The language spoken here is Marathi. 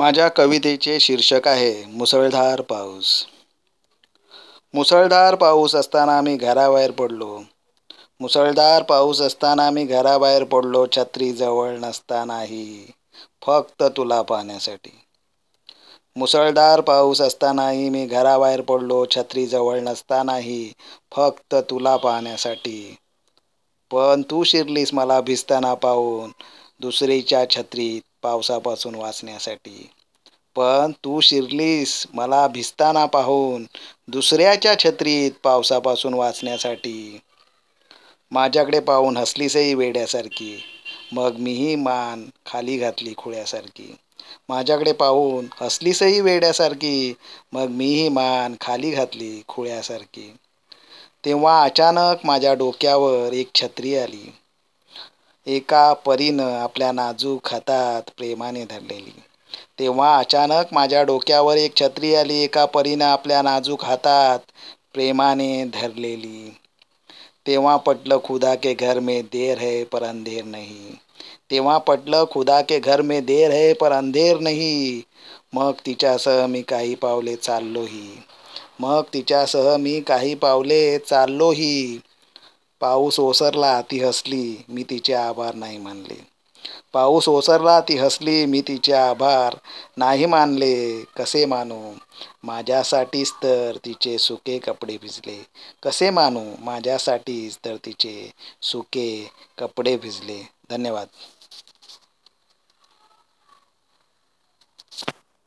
माझ्या कवितेचे शीर्षक आहे मुसळधार पाऊस. मुसळधार पाऊस असताना मी घराबाहेर पडलो. मुसळधार पाऊस असताना मी घराबाहेर पडलो छत्री जवळ नसतानाही फक्त तुला पाहण्यासाठी. मुसळधार पाऊस असतानाही मी घराबाहेर पडलो छत्री जवळ नसतानाही फक्त तुला पाहण्यासाठी. पण तू शिरलीस मला भिजताना पाहून दुसरीच्या छत्रीत पावसापासून वाचण्यासाठी. पण तू शिरलीस मला भिजताना पाहून दुसऱ्याच्या छत्रीत पावसापासून वाचण्यासाठी. माझ्याकडे पाहून हसलीसही वेड्यासारखी. मग मीही मान खाली घातली खुळ्यासारखी. माझ्याकडे पाहून हसलीसही वेड्यासारखी. मग मीही मान खाली घातली खुळ्यासारखी. तेव्हा अचानक माझ्या डोक्यावर एक छत्री आली. एका परीनं आपल्या नाजूक हातात प्रेमाने धरलेली. तेव्हा अचानक माझ्या डोक्यावर एक छत्री आली. एका परीनं आपल्या नाजूक हातात प्रेमाने धरलेली. तेव्हा पटलं खुदा के घर में देर है पर अंधेर नाही. तेव्हा पटलं खुदा के घर में देर है पर अंधेर नाही. मग तिच्यासह मी काही पावले चाललोही. मग तिच्यासह मी काही पावले चाललोही. पाऊस ओसरला ती हसली मी तिचे आभार नाही मानले. पाऊस ओसरला ती हसली मी तिचे आभार नाही मानले. कसे मानू? माझ्यासाठीच तर तिचे सुके कपडे भिजले. कसे मानू? माझ्यासाठीच तर तिचे सुके कपडे भिजले. धन्यवाद.